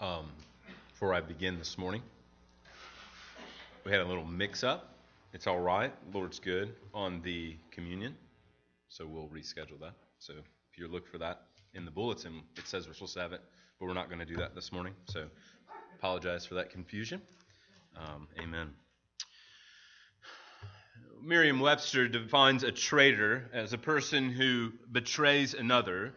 Um, before I begin this morning, we had a little mix up. It's all right. Lord's good on the communion. So we'll reschedule that. So if you look for that in the bulletin, it says we're supposed to have it, but we're not going to do that this morning. So apologize for that confusion. Um, amen. Merriam Webster defines a traitor as a person who betrays another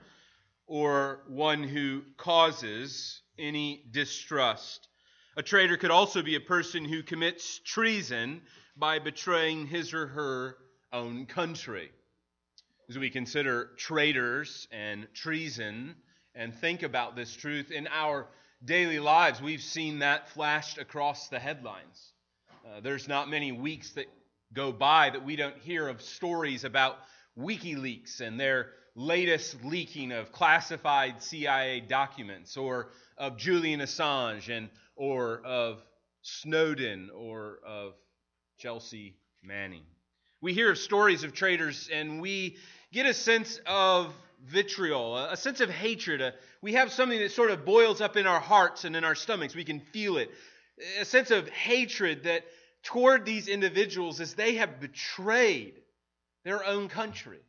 or one who causes any distrust. A traitor could also be a person who commits treason by betraying his or her own country. As we consider traitors and treason and think about this truth in our daily lives, we've seen that flashed across the headlines. Uh, there's not many weeks that go by that we don't hear of stories about WikiLeaks and their latest leaking of classified CIA documents, or of Julian Assange, and or of Snowden, or of Chelsea Manning. We hear of stories of traitors, and we get a sense of vitriol, a sense of hatred. Uh, we have something that sort of boils up in our hearts and in our stomachs. We can feel it. A sense of hatred that toward these individuals as they have betrayed their own country.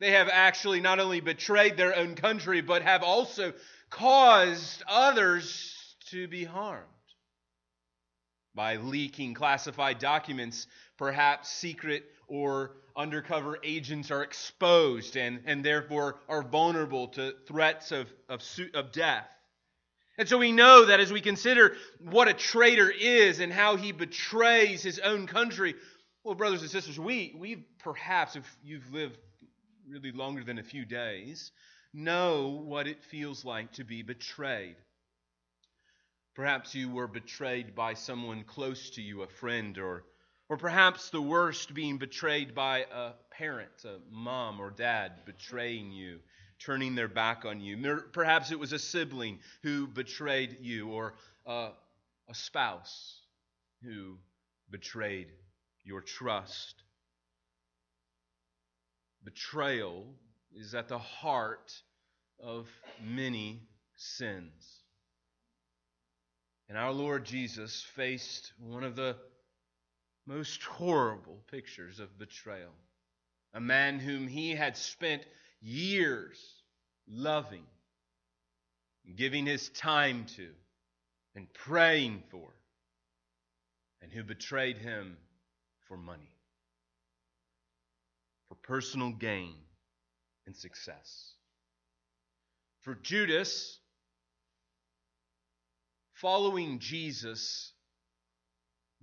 They have actually not only betrayed their own country, but have also caused others to be harmed by leaking classified documents. Perhaps secret or undercover agents are exposed and, and therefore are vulnerable to threats of, of, of death. And so we know that as we consider what a traitor is and how he betrays his own country, well, brothers and sisters, we, we perhaps, if you've lived really longer than a few days, know what it feels like to be betrayed. Perhaps you were betrayed by someone close to you, a friend, or, or perhaps the worst, being betrayed by a parent, a mom or dad betraying you, turning their back on you. Perhaps it was a sibling who betrayed you, or a, a spouse who betrayed your trust. Betrayal is at the heart of many sins. And our Lord Jesus faced one of the most horrible pictures of betrayal. A man whom he had spent years loving, giving his time to, and praying for, and who betrayed him for money, for personal gain and success. For Judas, following Jesus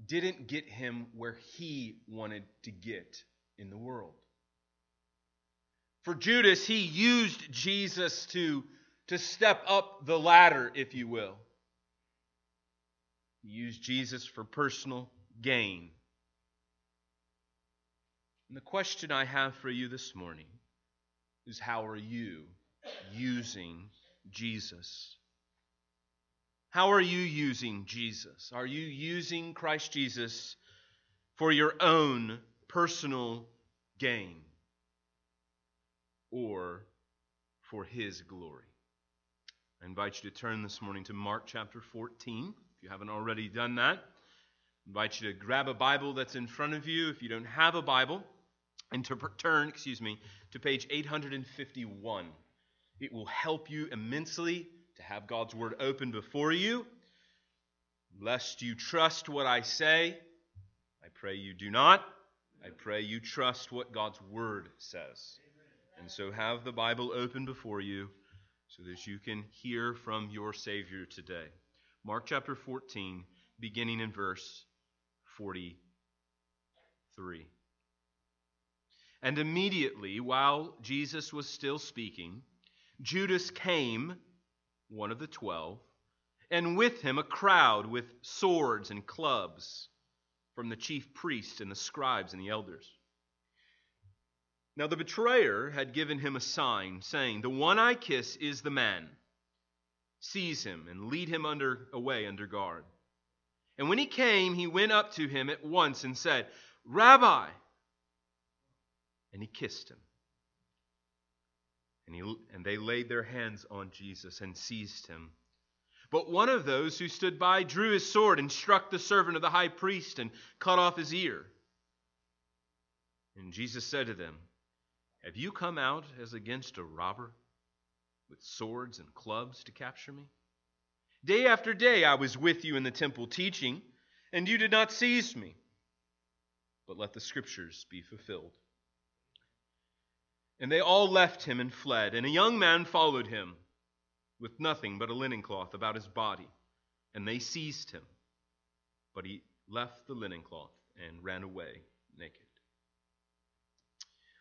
didn't get him where he wanted to get in the world. For Judas, he used Jesus to, to step up the ladder, if you will. He used Jesus for personal gain. And the question I have for you this morning is how are you using Jesus? How are you using Jesus? Are you using Christ Jesus for your own personal gain or for his glory? I invite you to turn this morning to Mark chapter 14, if you haven't already done that. I invite you to grab a Bible that's in front of you if you don't have a Bible and to turn, excuse me, to page 851. It will help you immensely to have God's word open before you. Lest you trust what I say, I pray you do not. I pray you trust what God's word says. And so have the Bible open before you so that you can hear from your Savior today. Mark chapter 14, beginning in verse 43. And immediately, while Jesus was still speaking, Judas came, one of the twelve, and with him a crowd with swords and clubs from the chief priests and the scribes and the elders. Now the betrayer had given him a sign, saying, The one I kiss is the man. Seize him and lead him under away under guard. And when he came, he went up to him at once and said, Rabbi, and he kissed him. And, he, and they laid their hands on Jesus and seized him But one of those who stood by drew his sword and struck the servant of the high priest and cut off his ear. And Jesus said to them, Have you come out as against a robber with swords and clubs to capture me? Day after day I was with you in the temple teaching, and you did not seize me. But let the scriptures be fulfilled. And they all left him and fled, and a young man followed him with nothing but a linen cloth about his body. And they seized him. But he left the linen cloth and ran away naked.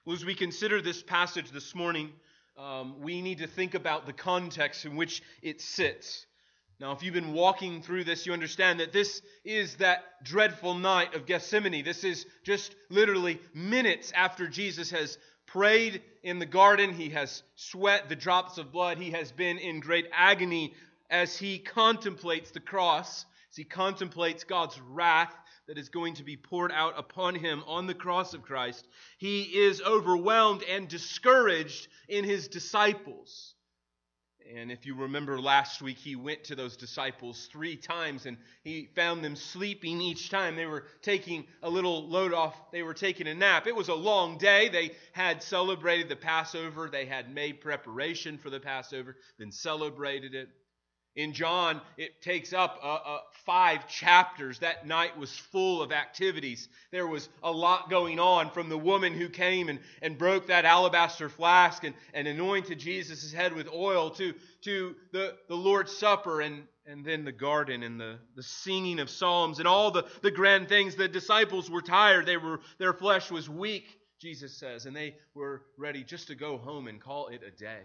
Well, as we consider this passage this morning, um, we need to think about the context in which it sits. Now, if you've been walking through this, you understand that this is that dreadful night of Gethsemane. This is just literally minutes after Jesus has prayed in the garden. He has sweat the drops of blood. He has been in great agony as he contemplates the cross, as he contemplates God's wrath that is going to be poured out upon him on the cross of Christ. He is overwhelmed and discouraged in his disciples. And if you remember last week, he went to those disciples three times and he found them sleeping each time. They were taking a little load off, they were taking a nap. It was a long day. They had celebrated the Passover, they had made preparation for the Passover, then celebrated it. In John, it takes up uh, uh, five chapters. That night was full of activities. There was a lot going on from the woman who came and, and broke that alabaster flask and, and anointed Jesus' head with oil to, to the, the Lord's Supper and, and then the garden and the, the singing of psalms and all the, the grand things. The disciples were tired. They were, their flesh was weak, Jesus says, and they were ready just to go home and call it a day.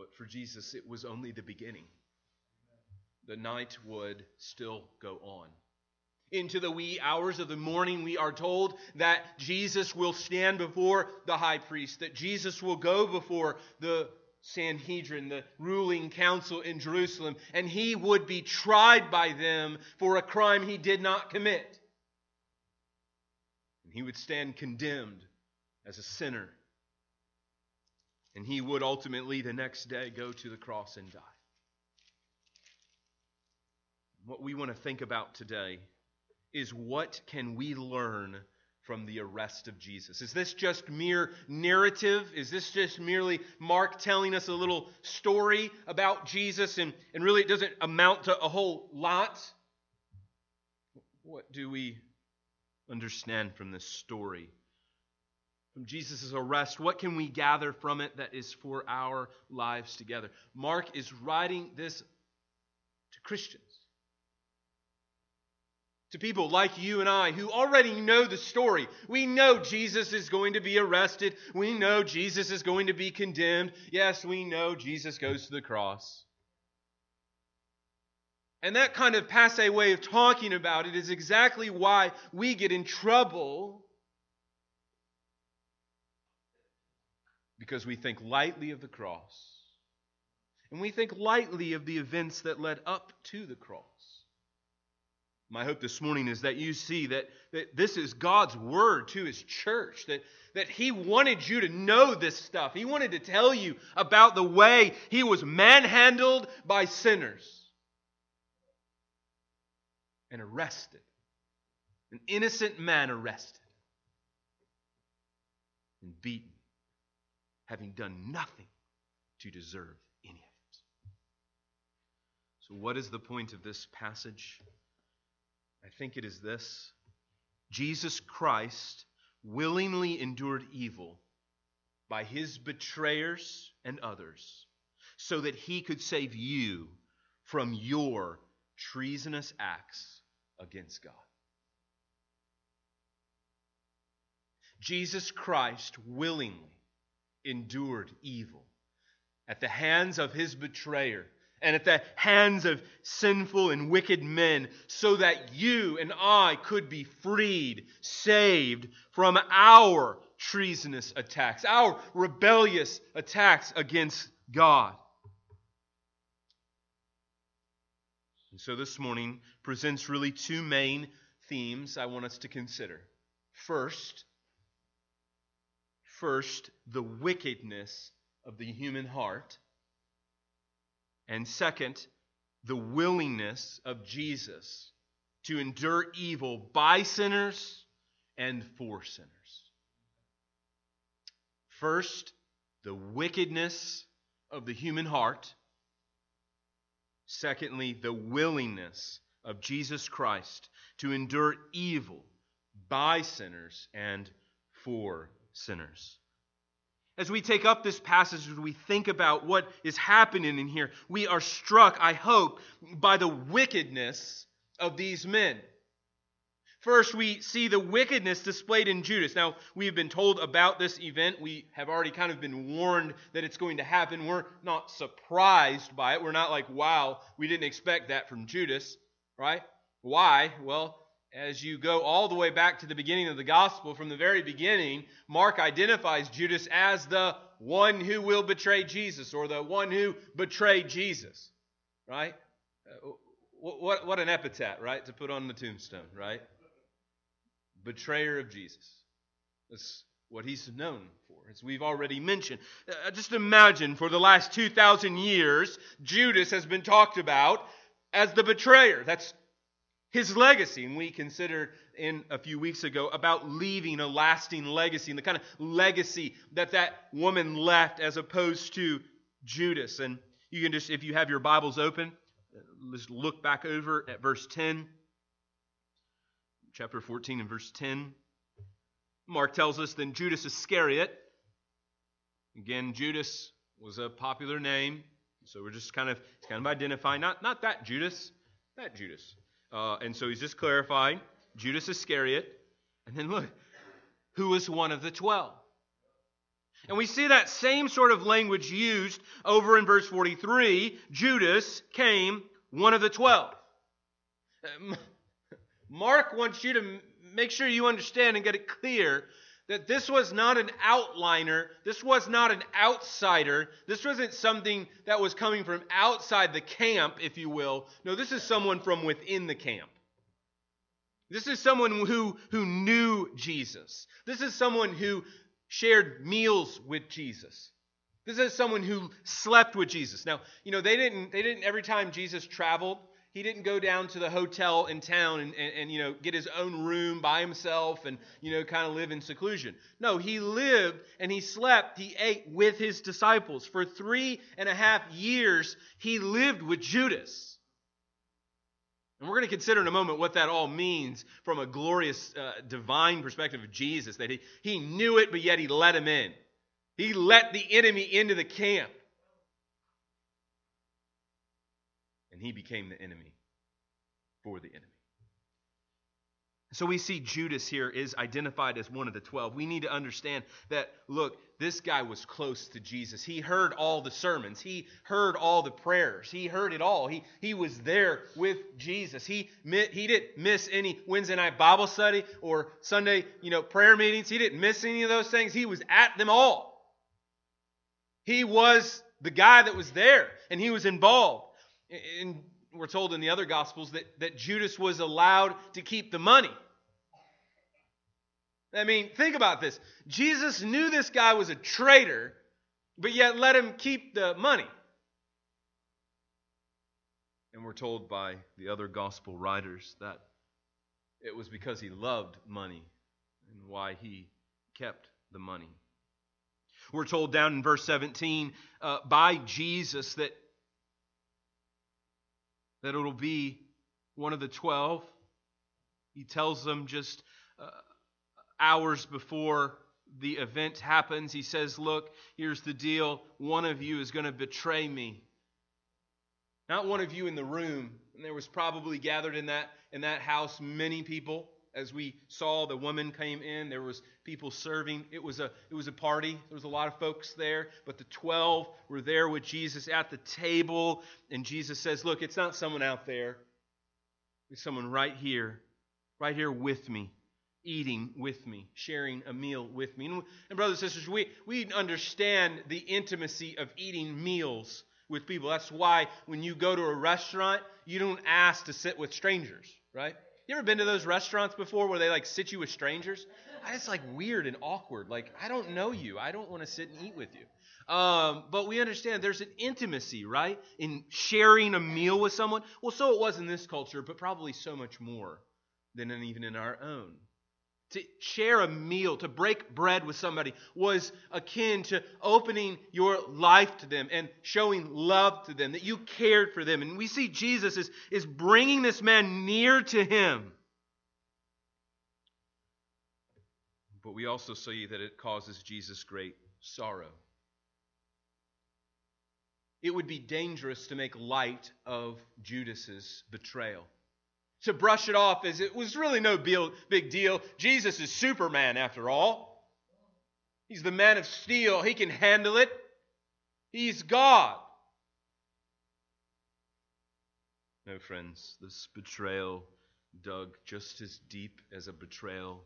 But for Jesus, it was only the beginning. The night would still go on. Into the wee hours of the morning, we are told that Jesus will stand before the high priest, that Jesus will go before the Sanhedrin, the ruling council in Jerusalem, and he would be tried by them for a crime he did not commit. And he would stand condemned as a sinner and he would ultimately the next day go to the cross and die. What we want to think about today is what can we learn from the arrest of Jesus? Is this just mere narrative? Is this just merely Mark telling us a little story about Jesus and, and really it doesn't amount to a whole lot? What do we understand from this story? From Jesus' arrest, what can we gather from it that is for our lives together? Mark is writing this to Christians, to people like you and I who already know the story. We know Jesus is going to be arrested, we know Jesus is going to be condemned. Yes, we know Jesus goes to the cross. And that kind of passe way of talking about it is exactly why we get in trouble because we think lightly of the cross. And we think lightly of the events that led up to the cross. My hope this morning is that you see that, that this is God's word to his church, that, that he wanted you to know this stuff. He wanted to tell you about the way he was manhandled by sinners and arrested. An innocent man arrested and beaten having done nothing to deserve any of it. So, what is the point of this passage? I think it is this Jesus Christ willingly endured evil by his betrayers and others so that he could save you from your treasonous acts against God. Jesus Christ willingly endured evil at the hands of his betrayer and at the hands of sinful and wicked men, so that you and I could be freed, saved from our treasonous attacks, our rebellious attacks against God. And so this morning presents really two main themes I want us to consider. First, First, the wickedness of the human heart. And second, the willingness of Jesus to endure evil by sinners and for sinners. First, the wickedness of the human heart. Secondly, the willingness of Jesus Christ to endure evil by sinners and for sinners. As we take up this passage, as we think about what is happening in here, we are struck, I hope, by the wickedness of these men. First, we see the wickedness displayed in Judas. Now, we have been told about this event. We have already kind of been warned that it's going to happen. We're not surprised by it. We're not like, wow, we didn't expect that from Judas, right? Why? Well, as you go all the way back to the beginning of the gospel, from the very beginning, Mark identifies Judas as the one who will betray Jesus or the one who betrayed Jesus, right? Uh, what, what an epithet, right, to put on the tombstone, right? betrayer of Jesus. That's what he's known for, as we've already mentioned. Uh, just imagine for the last 2,000 years, Judas has been talked about as the betrayer. That's his legacy. And we considered in a few weeks ago about leaving a lasting legacy and the kind of legacy that that woman left as opposed to Judas. And you can just, if you have your Bibles open, let's look back over at verse 10 chapter 14 and verse 10. Mark tells us then Judas Iscariot, again, Judas was a popular name, so we're just kind of kind of identifying not not that Judas, that Judas, uh, and so he's just clarifying Judas Iscariot, and then look, who was one of the twelve. And we see that same sort of language used over in verse 43. Judas came one of the twelve. Mark wants you to make sure you understand and get it clear that this was not an outliner, this was not an outsider, this wasn't something that was coming from outside the camp, if you will. No, this is someone from within the camp. This is someone who, who knew Jesus. This is someone who shared meals with Jesus. This is someone who slept with Jesus. Now, you know, they didn't they didn't every time Jesus traveled, he didn't go down to the hotel in town and, and, and, you know get his own room by himself and you know kind of live in seclusion. No he lived and he slept he ate with his disciples. For three and a half years he lived with judas. And we're going to consider in a moment what that all means from a glorious uh, divine perspective of jesus that he, he knew it but yet he let him in. He let the enemy into the camp and he became the enemy for the enemy. So we see Judas here is identified as one of the 12. We need to understand that, look, this guy was close to Jesus. He heard all the sermons, he heard all the prayers, he heard it all. He, he was there with Jesus. He, he didn't miss any Wednesday night Bible study or Sunday you know, prayer meetings. He didn't miss any of those things. He was at them all. He was the guy that was there, and he was involved. And we're told in the other Gospels that, that Judas was allowed to keep the money. I mean, think about this. Jesus knew this guy was a traitor, but yet let him keep the money. And we're told by the other gospel writers that it was because he loved money and why he kept the money. We're told down in verse 17 uh, by Jesus that that it'll be one of the twelve. He tells them just uh, hours before the event happens, he says, Look, here's the deal. One of you is going to betray me. Not one of you in the room. And there was probably gathered in that, in that house many people. As we saw, the woman came in. There was people serving. It was a it was a party. There was a lot of folks there, but the 12 were there with Jesus at the table, and Jesus says, "Look, it's not someone out there. It's someone right here, right here with me." eating with me, sharing a meal with me. And, and, brothers and sisters, we, we understand the intimacy of eating meals with people. That's why when you go to a restaurant, you don't ask to sit with strangers, right? You ever been to those restaurants before where they like sit you with strangers? It's like weird and awkward. Like, I don't know you. I don't want to sit and eat with you. Um, but we understand there's an intimacy, right, in sharing a meal with someone. Well, so it was in this culture, but probably so much more than in, even in our own. To share a meal, to break bread with somebody, was akin to opening your life to them and showing love to them, that you cared for them. And we see Jesus is, is bringing this man near to him. But we also see that it causes Jesus great sorrow. It would be dangerous to make light of Judas's betrayal to brush it off as it was really no big deal. Jesus is Superman, after all. He's the man of steel, he can handle it. He's God. No, friends, this betrayal dug just as deep as a betrayal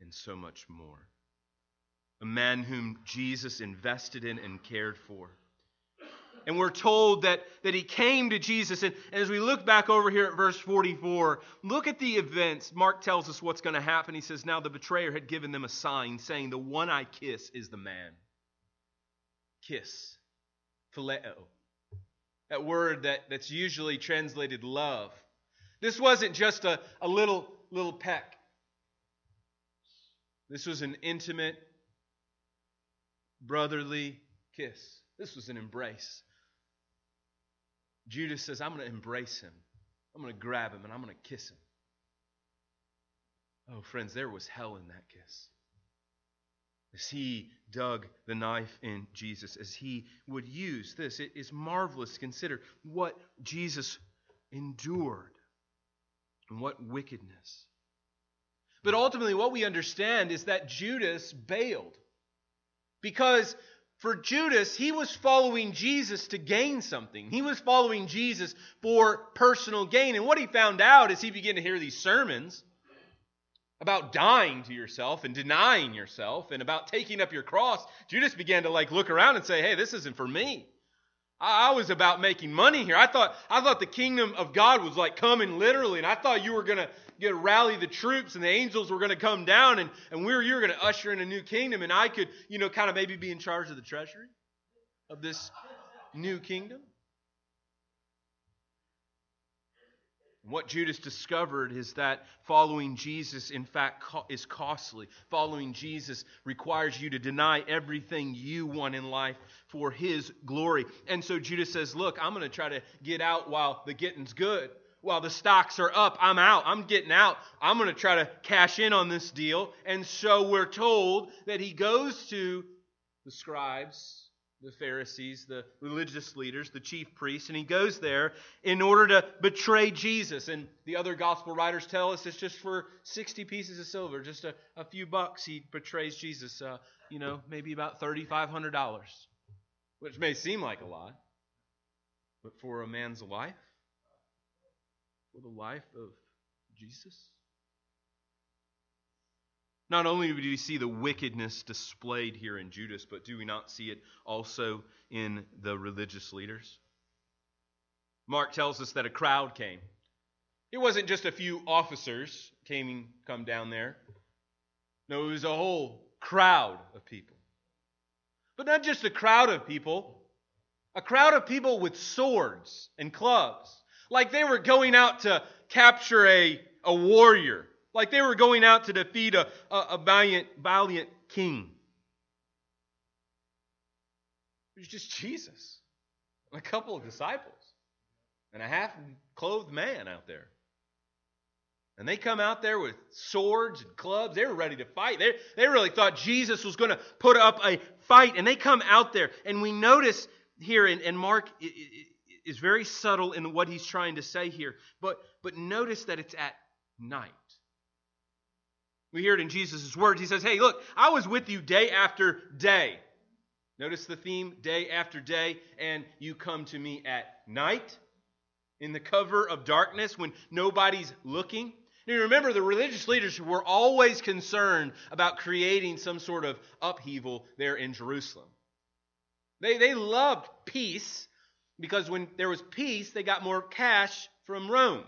and so much more. A man whom Jesus invested in and cared for. And we're told that, that he came to Jesus. And, and, as we look back over here at verse 44, look at the events. Mark tells us what's going to happen. He says, Now the betrayer had given them a sign, saying, The one I kiss is the man. Kiss. Phileo. That word that, that's usually translated love. This wasn't just a, a little, little peck. This was an intimate, brotherly kiss. This was an embrace. Judas says, I'm going to embrace him. I'm going to grab him and I'm going to kiss him. Oh, friends, there was hell in that kiss. As he dug the knife in Jesus, as he would use this, it is marvelous to consider what Jesus endured and what wickedness. But ultimately, what we understand is that Judas bailed. Because for Judas, he was following Jesus to gain something. He was following Jesus for personal gain. And what he found out as he began to hear these sermons about dying to yourself and denying yourself and about taking up your cross, Judas began to like look around and say, "Hey, this isn't for me. I, was about making money here. I thought I thought the kingdom of God was like coming literally, and I thought you were gonna get rally the troops and the angels were gonna come down and, and we were you were gonna usher in a new kingdom, and I could, you know, kind of maybe be in charge of the treasury of this new kingdom. What Judas discovered is that following Jesus, in fact, is costly. Following Jesus requires you to deny everything you want in life for his glory. And so Judas says, Look, I'm going to try to get out while the getting's good. While the stocks are up, I'm out. I'm getting out. I'm going to try to cash in on this deal. And so we're told that he goes to the scribes the Pharisees, the religious leaders, the chief priests, and he goes there in order to betray Jesus. And the other gospel writers tell us it's just for 60 pieces of silver, just a, a few bucks, he betrays Jesus. Uh, you know, maybe about $3,500, which may seem like a lot, but for a man's life, for the life of Jesus, not only do we see the wickedness displayed here in Judas, but do we not see it also in the religious leaders? Mark tells us that a crowd came. It wasn't just a few officers came come down there. No, it was a whole crowd of people. But not just a crowd of people, a crowd of people with swords and clubs. Like they were going out to capture a, a warrior like they were going out to defeat a, a, a valiant, valiant king. It was just Jesus and a couple of disciples and a half clothed man out there. And they come out there with swords and clubs. They were ready to fight. They, they really thought Jesus was going to put up a fight. And they come out there. And we notice here, in, and Mark is very subtle in what he's trying to say here, but, but notice that it's at night. We hear it in Jesus' words. He says, Hey, look, I was with you day after day. Notice the theme day after day, and you come to me at night in the cover of darkness when nobody's looking. Now, remember, the religious leaders were always concerned about creating some sort of upheaval there in Jerusalem. They, they loved peace because when there was peace, they got more cash from Rome.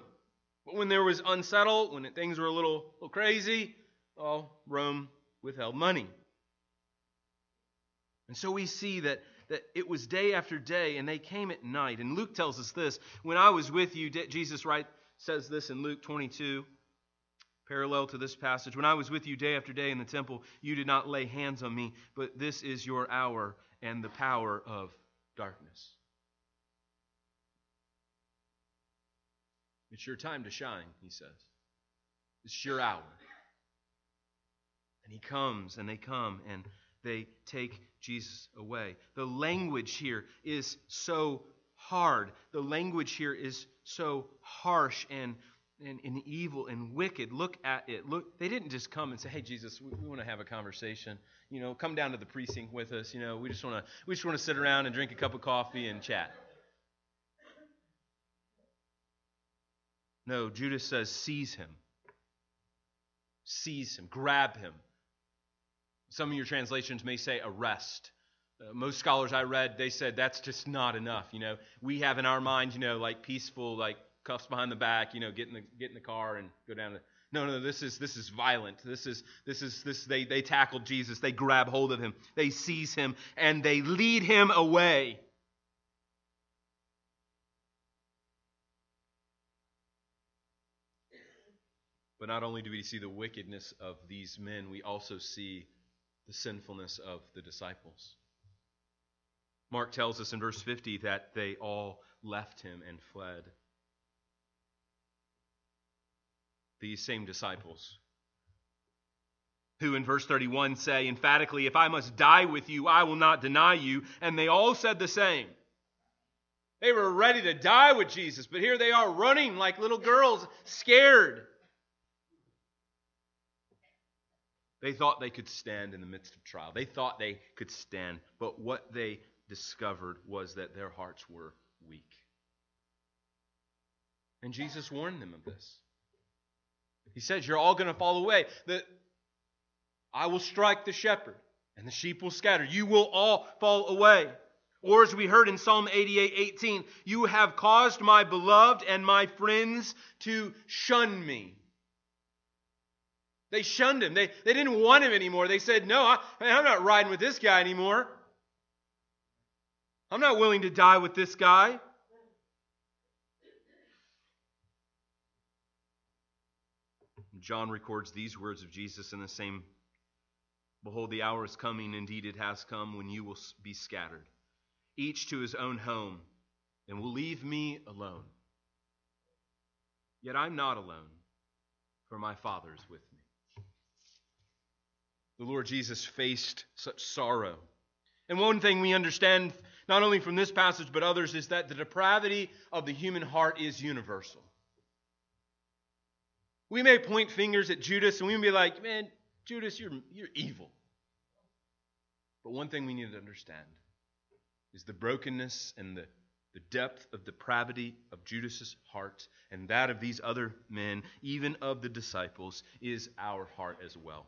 But when there was unsettled, when things were a little, little crazy, all Rome withheld money. And so we see that, that it was day after day, and they came at night. And Luke tells us this When I was with you, Jesus right, says this in Luke 22, parallel to this passage. When I was with you day after day in the temple, you did not lay hands on me, but this is your hour and the power of darkness. It's your time to shine, he says. It's your hour. And he comes, and they come, and they take Jesus away. The language here is so hard. The language here is so harsh and, and, and evil and wicked. Look at it. Look, they didn't just come and say, "Hey, Jesus, we, we want to have a conversation. You know, come down to the precinct with us. You know, we just want to we just want to sit around and drink a cup of coffee and chat." No, Judas says, "Seize him." Seize him, grab him, some of your translations may say arrest. Uh, most scholars I read, they said that's just not enough. You know, we have in our mind, you know, like peaceful, like cuffs behind the back, you know, get in the get in the car and go down to. No, no, this is this is violent. This is this is this. They they tackle Jesus. They grab hold of him. They seize him and they lead him away. But not only do we see the wickedness of these men, we also see the sinfulness of the disciples. Mark tells us in verse 50 that they all left him and fled. These same disciples, who in verse 31 say emphatically, If I must die with you, I will not deny you. And they all said the same. They were ready to die with Jesus, but here they are running like little girls, scared. They thought they could stand in the midst of trial. They thought they could stand, but what they discovered was that their hearts were weak. And Jesus warned them of this. He says, You're all going to fall away. That I will strike the shepherd, and the sheep will scatter. You will all fall away. Or as we heard in Psalm 88 18, you have caused my beloved and my friends to shun me. They shunned him. They, they didn't want him anymore. They said, No, I, I'm not riding with this guy anymore. I'm not willing to die with this guy. John records these words of Jesus in the same Behold, the hour is coming, indeed it has come, when you will be scattered, each to his own home, and will leave me alone. Yet I'm not alone, for my Father is with me the Lord Jesus faced such sorrow. And one thing we understand, not only from this passage but others, is that the depravity of the human heart is universal. We may point fingers at Judas and we may be like, man, Judas, you're, you're evil. But one thing we need to understand is the brokenness and the, the depth of depravity of Judas's heart and that of these other men, even of the disciples, is our heart as well.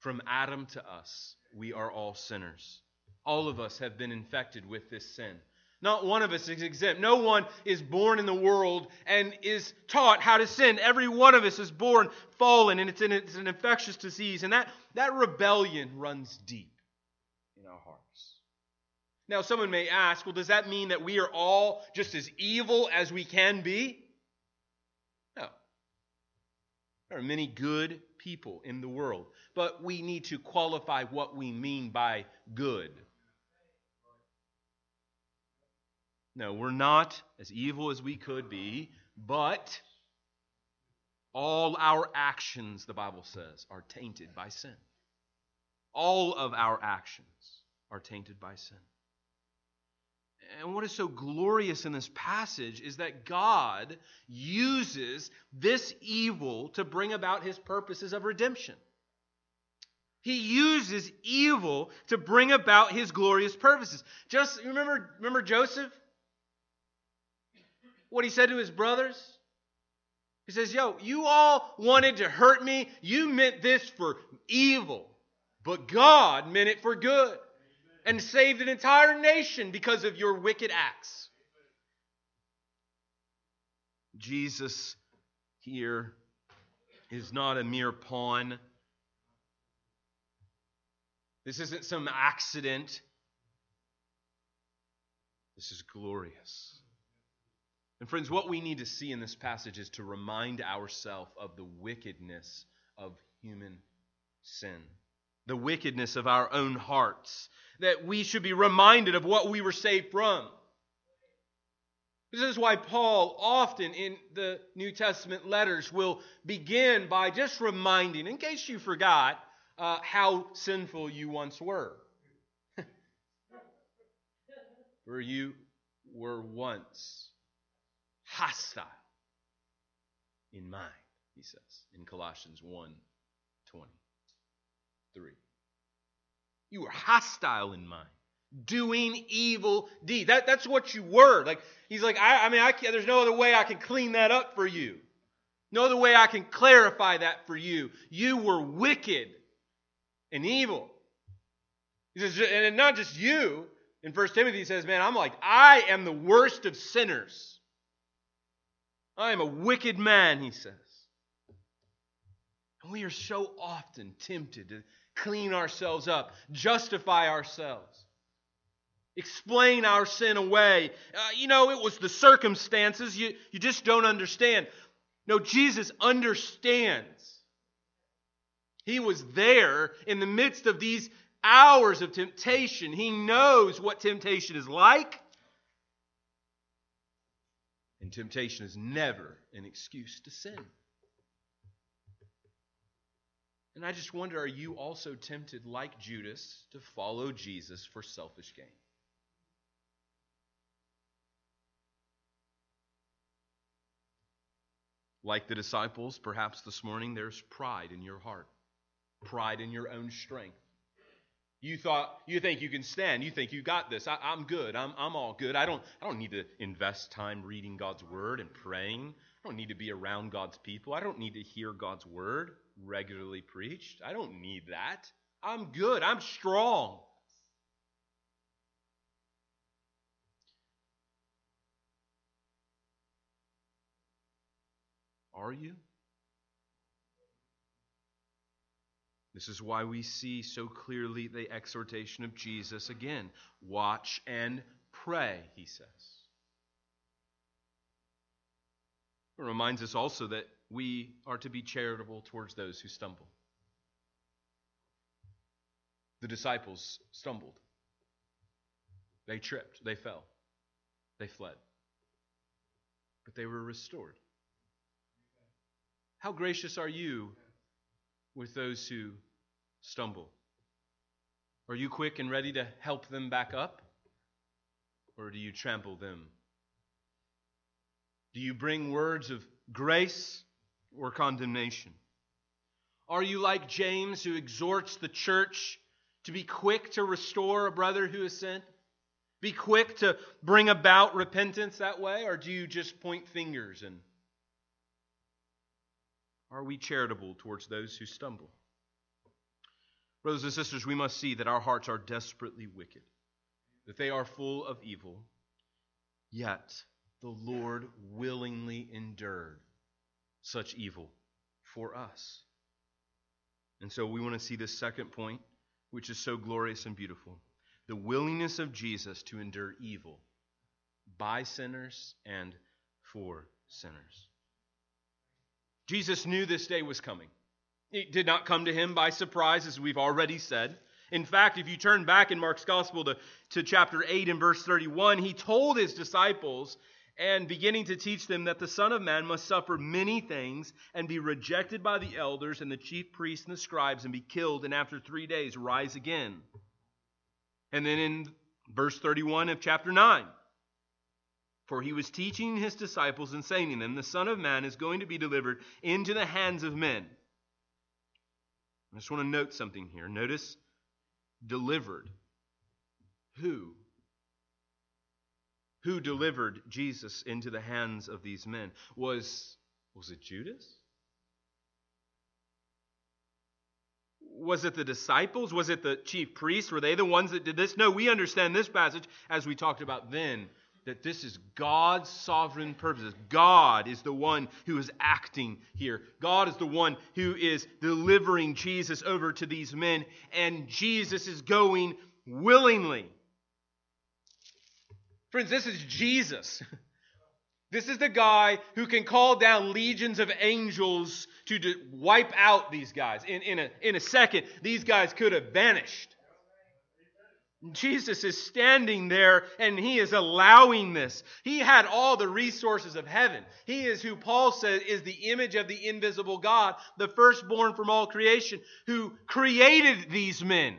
From Adam to us, we are all sinners. All of us have been infected with this sin. Not one of us is exempt. No one is born in the world and is taught how to sin. Every one of us is born fallen, and it's an, it's an infectious disease. And that, that rebellion runs deep in our hearts. Now, someone may ask, well, does that mean that we are all just as evil as we can be? No. There are many good people in the world but we need to qualify what we mean by good. No, we're not as evil as we could be, but all our actions, the Bible says, are tainted by sin. All of our actions are tainted by sin. And what is so glorious in this passage is that God uses this evil to bring about his purposes of redemption. He uses evil to bring about his glorious purposes. Just remember, remember Joseph? What he said to his brothers? He says, Yo, you all wanted to hurt me. You meant this for evil, but God meant it for good and saved an entire nation because of your wicked acts. Jesus here is not a mere pawn. This isn't some accident. This is glorious. And, friends, what we need to see in this passage is to remind ourselves of the wickedness of human sin, the wickedness of our own hearts, that we should be reminded of what we were saved from. This is why Paul often in the New Testament letters will begin by just reminding, in case you forgot, uh, how sinful you once were. For you were once hostile in mind, he says in Colossians 1 23. You were hostile in mind doing evil deeds. That, that's what you were. Like he's like, I, I mean, I there's no other way I can clean that up for you. No other way I can clarify that for you. You were wicked and evil. He says, and not just you. In First Timothy, he says, Man, I'm like, I am the worst of sinners. I am a wicked man, he says. And we are so often tempted to clean ourselves up, justify ourselves explain our sin away. Uh, you know, it was the circumstances. You, you just don't understand. No, Jesus understands. He was there in the midst of these hours of temptation. He knows what temptation is like. And temptation is never an excuse to sin. And I just wonder are you also tempted, like Judas, to follow Jesus for selfish gain? Like the disciples, perhaps this morning, there's pride in your heart, pride in your own strength. You thought you think you can stand. You think you got this. I, am good. I'm, I'm all good. I don't I don't need to invest time reading God's word and praying. I don't need to be around God's people. I don't need to hear God's word regularly preached. I don't need that. I'm good. I'm strong. Are you? This is why we see so clearly the exhortation of Jesus again. Watch and pray, he says. It reminds us also that we are to be charitable towards those who stumble. The disciples stumbled. They tripped. They fell. They fled. But they were restored. How gracious are you with those who stumble? Are you quick and ready to help them back up? Or do you trample them? Do you bring words of grace or condemnation? Are you like James, who exhorts the church to be quick to restore a brother who has sinned? Be quick to bring about repentance that way? Or do you just point fingers and are we charitable towards those who stumble? Brothers and sisters, we must see that our hearts are desperately wicked, that they are full of evil, yet the Lord willingly endured such evil for us. And so we want to see this second point, which is so glorious and beautiful the willingness of Jesus to endure evil by sinners and for sinners. Jesus knew this day was coming. It did not come to him by surprise, as we've already said. In fact, if you turn back in Mark's Gospel to, to chapter 8 and verse 31, he told his disciples and beginning to teach them that the Son of Man must suffer many things and be rejected by the elders and the chief priests and the scribes and be killed and after three days rise again. And then in verse 31 of chapter 9, for he was teaching his disciples and saying to them, The Son of Man is going to be delivered into the hands of men. I just want to note something here. Notice delivered. Who? Who delivered Jesus into the hands of these men? Was, was it Judas? Was it the disciples? Was it the chief priests? Were they the ones that did this? No, we understand this passage as we talked about then that this is God's sovereign purposes. God is the one who is acting here. God is the one who is delivering Jesus over to these men, and Jesus is going willingly. Friends, this is Jesus. This is the guy who can call down legions of angels to wipe out these guys. In, in, a, in a second, these guys could have vanished. Jesus is standing there and he is allowing this. He had all the resources of heaven. He is who Paul says is the image of the invisible God, the firstborn from all creation, who created these men,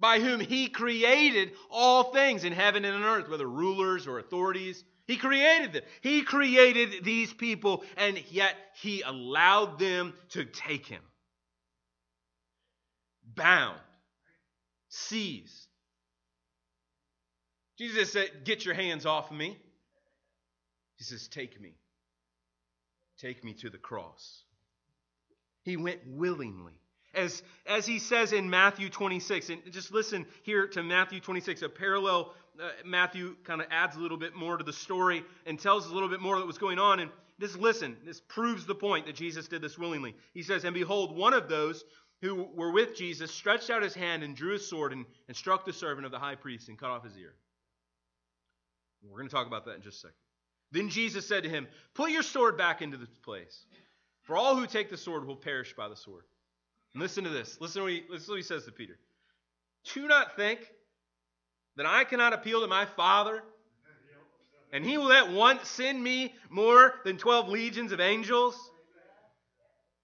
by whom he created all things in heaven and on earth, whether rulers or authorities. He created them. He created these people, and yet he allowed them to take him. Bound seized. Jesus said, Get your hands off of me. He says, Take me. Take me to the cross. He went willingly. As, as he says in Matthew 26, and just listen here to Matthew 26, a parallel, uh, Matthew kind of adds a little bit more to the story and tells a little bit more that was going on. And just listen, this proves the point that Jesus did this willingly. He says, And behold, one of those who were with Jesus stretched out his hand and drew his sword and, and struck the servant of the high priest and cut off his ear. We're going to talk about that in just a second. Then Jesus said to him, Put your sword back into its place, for all who take the sword will perish by the sword. Listen to this. Listen to what he, listen to what he says to Peter. Do not think that I cannot appeal to my Father, and he will at once send me more than 12 legions of angels?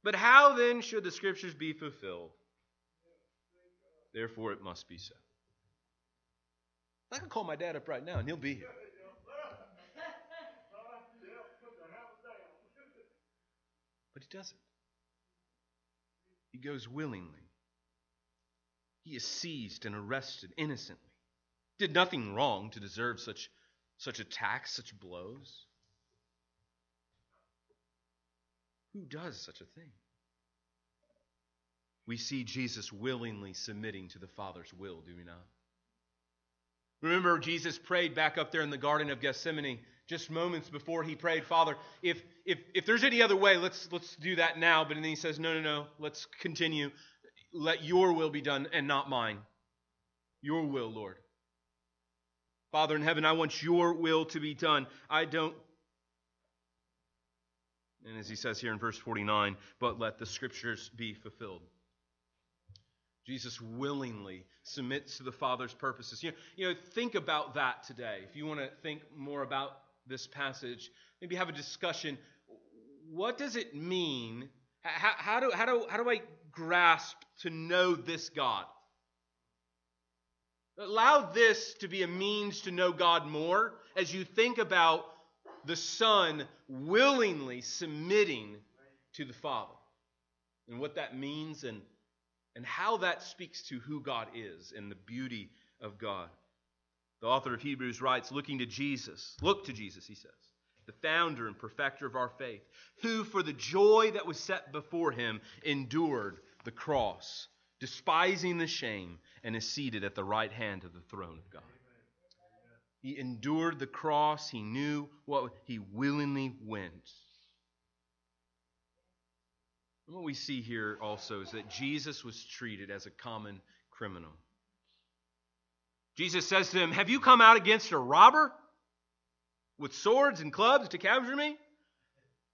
But how then should the scriptures be fulfilled? Therefore, it must be so. I can call my dad up right now and he'll be here. But he doesn't. He goes willingly. He is seized and arrested innocently. Did nothing wrong to deserve such, such attacks, such blows. Who does such a thing? We see Jesus willingly submitting to the Father's will, do we not? Remember, Jesus prayed back up there in the Garden of Gethsemane just moments before he prayed, Father, if, if, if there's any other way, let's, let's do that now. But then he says, No, no, no, let's continue. Let your will be done and not mine. Your will, Lord. Father in heaven, I want your will to be done. I don't and as he says here in verse 49, but let the scriptures be fulfilled. Jesus willingly submits to the Father's purposes. You know, you know, think about that today. If you want to think more about this passage, maybe have a discussion. What does it mean? How, how, do, how, do, how do I grasp to know this God? Allow this to be a means to know God more as you think about the Son willingly submitting to the Father and what that means and, and how that speaks to who God is and the beauty of God. The author of Hebrews writes, looking to Jesus, look to Jesus, he says, the founder and perfecter of our faith, who for the joy that was set before him endured the cross, despising the shame, and is seated at the right hand of the throne of God. He endured the cross. He knew what he willingly went. And what we see here also is that Jesus was treated as a common criminal. Jesus says to him, Have you come out against a robber with swords and clubs to capture me?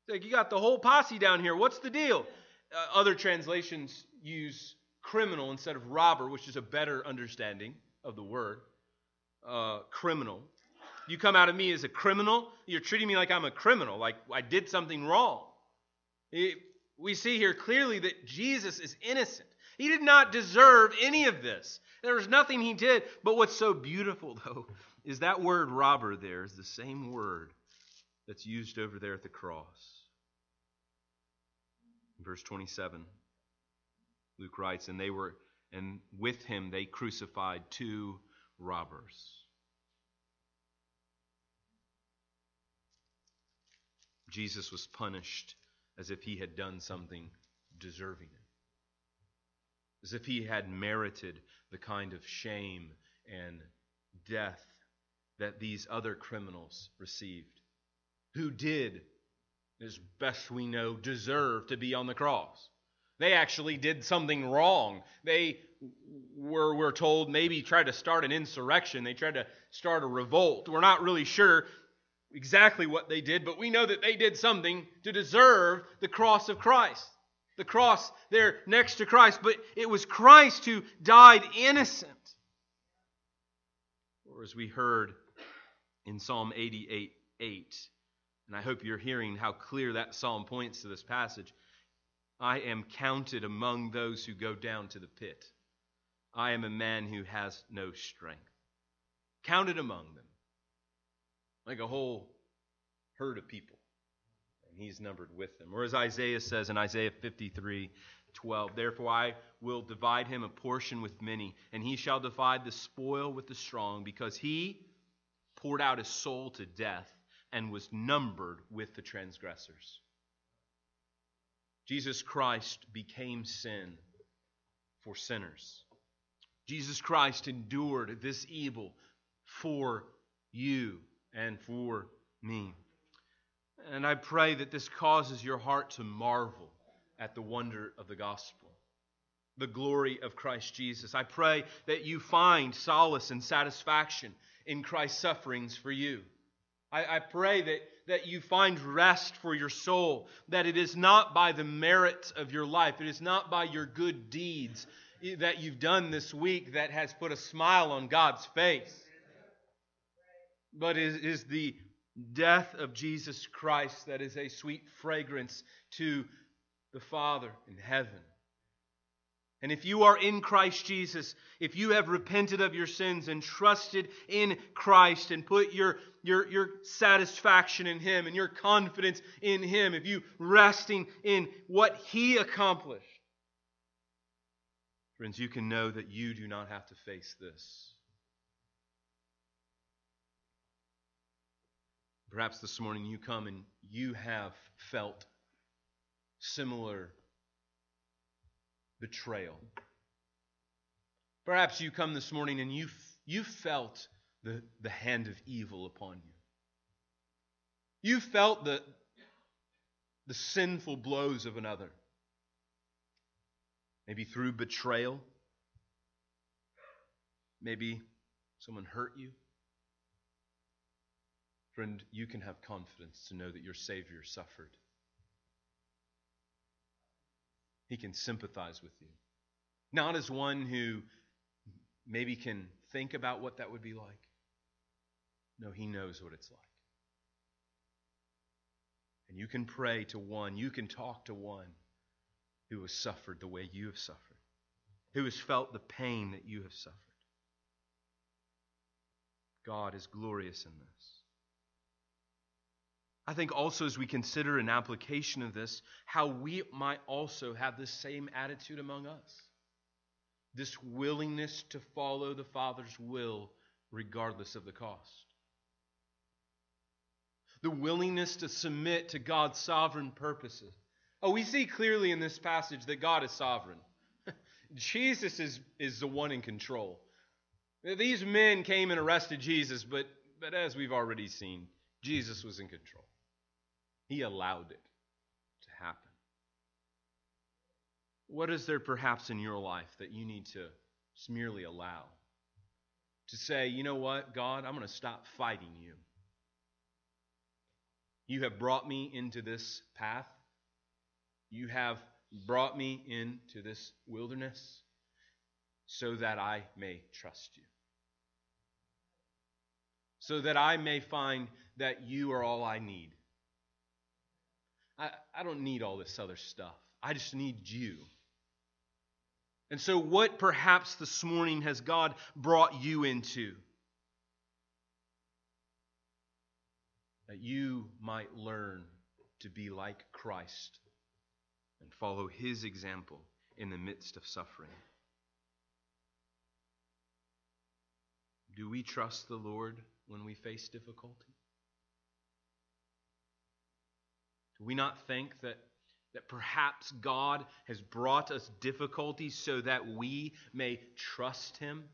Like, You got the whole posse down here. What's the deal? Uh, other translations use criminal instead of robber, which is a better understanding of the word uh, criminal. You come out of me as a criminal. You're treating me like I'm a criminal, like I did something wrong. It, we see here clearly that Jesus is innocent. He did not deserve any of this. There was nothing he did. But what's so beautiful, though, is that word robber there is the same word that's used over there at the cross. verse 27, Luke writes, And they were, and with him they crucified two robbers. Jesus was punished as if he had done something deserving it, as if he had merited the kind of shame and death that these other criminals received, who did, as best we know, deserve to be on the cross. They actually did something wrong. They were, we're told, maybe tried to start an insurrection. They tried to start a revolt. We're not really sure exactly what they did, but we know that they did something to deserve the cross of Christ. The cross there next to Christ. But it was Christ who died innocent. Or as we heard in Psalm 88 8, and I hope you're hearing how clear that psalm points to this passage. I am counted among those who go down to the pit. I am a man who has no strength. Counted among them. Like a whole herd of people. And he's numbered with them. Or as Isaiah says in Isaiah 53 12, Therefore I will divide him a portion with many, and he shall divide the spoil with the strong, because he poured out his soul to death and was numbered with the transgressors. Jesus Christ became sin for sinners. Jesus Christ endured this evil for you and for me. And I pray that this causes your heart to marvel at the wonder of the gospel, the glory of Christ Jesus. I pray that you find solace and satisfaction in Christ's sufferings for you. I, I pray that, that you find rest for your soul, that it is not by the merits of your life, it is not by your good deeds that you've done this week that has put a smile on God's face, but is, is the death of Jesus Christ that is a sweet fragrance to the Father in heaven. And if you are in Christ Jesus, if you have repented of your sins and trusted in Christ and put your, your, your satisfaction in Him and your confidence in Him, if you resting in what He accomplished, friends, you can know that you do not have to face this. Perhaps this morning you come and you have felt similar betrayal. Perhaps you come this morning and you, you felt the, the hand of evil upon you. You felt the, the sinful blows of another. Maybe through betrayal. Maybe someone hurt you. Friend, you can have confidence to know that your Savior suffered he can sympathize with you. Not as one who maybe can think about what that would be like. No, he knows what it's like. And you can pray to one, you can talk to one who has suffered the way you have suffered, who has felt the pain that you have suffered. God is glorious in this. I think also as we consider an application of this, how we might also have the same attitude among us. This willingness to follow the Father's will regardless of the cost. The willingness to submit to God's sovereign purposes. Oh, we see clearly in this passage that God is sovereign. Jesus is, is the one in control. These men came and arrested Jesus, but, but as we've already seen, Jesus was in control. He allowed it to happen. What is there perhaps in your life that you need to merely allow? To say, you know what, God, I'm going to stop fighting you. You have brought me into this path. You have brought me into this wilderness so that I may trust you. So that I may find that you are all I need. I, I don't need all this other stuff. I just need you. And so, what perhaps this morning has God brought you into? That you might learn to be like Christ and follow his example in the midst of suffering. Do we trust the Lord when we face difficulty? Do we not think that, that perhaps God has brought us difficulties so that we may trust Him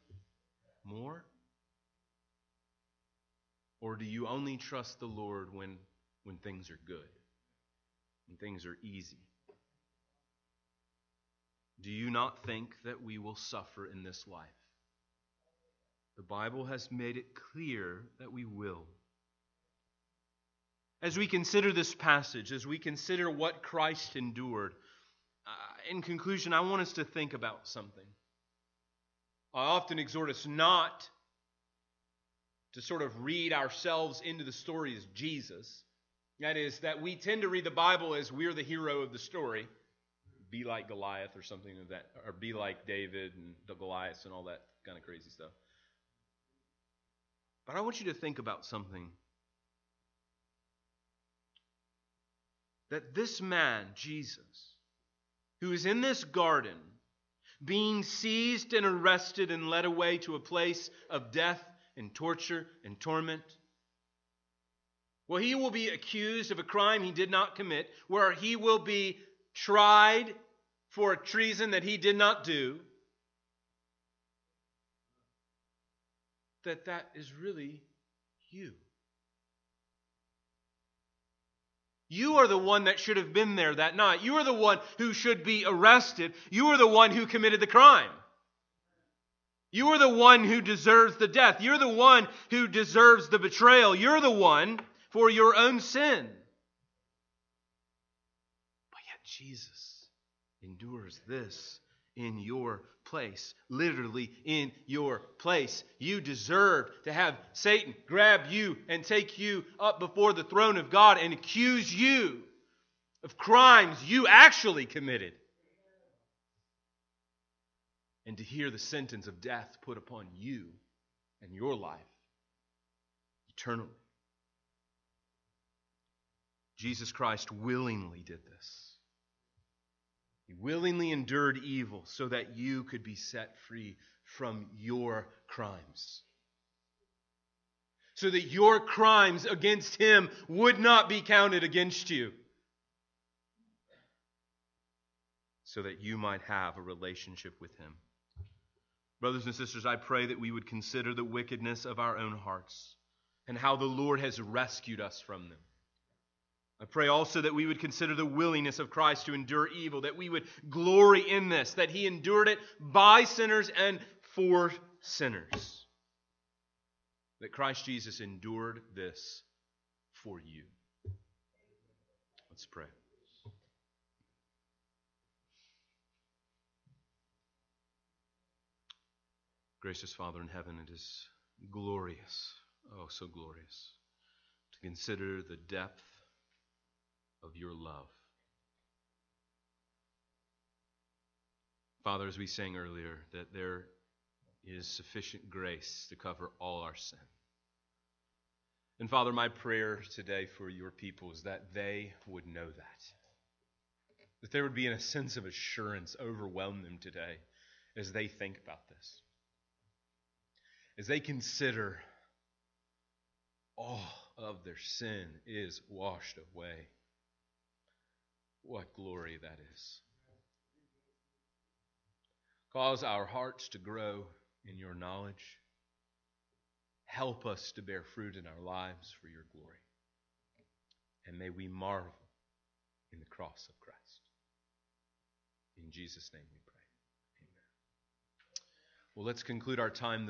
more? Or do you only trust the Lord when, when things are good, when things are easy? Do you not think that we will suffer in this life? The Bible has made it clear that we will. As we consider this passage, as we consider what Christ endured, uh, in conclusion, I want us to think about something. I often exhort us not to sort of read ourselves into the story as Jesus. That is, that we tend to read the Bible as we're the hero of the story. Be like Goliath or something of that, or be like David and the Goliaths and all that kind of crazy stuff. But I want you to think about something. That this man, Jesus, who is in this garden, being seized and arrested and led away to a place of death and torture and torment, well, he will be accused of a crime he did not commit, where he will be tried for a treason that he did not do. that that is really you. You are the one that should have been there that night. You are the one who should be arrested. You are the one who committed the crime. You are the one who deserves the death. You're the one who deserves the betrayal. You're the one for your own sin. But yet Jesus endures this in your place, literally in your place. You deserve to have Satan grab you and take you up before the throne of God and accuse you of crimes you actually committed. And to hear the sentence of death put upon you and your life eternally. Jesus Christ willingly did this. He willingly endured evil so that you could be set free from your crimes. So that your crimes against him would not be counted against you. So that you might have a relationship with him. Brothers and sisters, I pray that we would consider the wickedness of our own hearts and how the Lord has rescued us from them. I pray also that we would consider the willingness of Christ to endure evil, that we would glory in this, that he endured it by sinners and for sinners. That Christ Jesus endured this for you. Let's pray. Gracious Father in heaven, it is glorious, oh, so glorious, to consider the depth of your love. Father, as we sang earlier, that there is sufficient grace to cover all our sin. And Father, my prayer today for your people is that they would know that. That there would be a sense of assurance overwhelm them today as they think about this. As they consider all of their sin is washed away. What glory that is. Cause our hearts to grow in your knowledge. Help us to bear fruit in our lives for your glory. And may we marvel in the cross of Christ. In Jesus' name we pray. Amen. Well, let's conclude our time.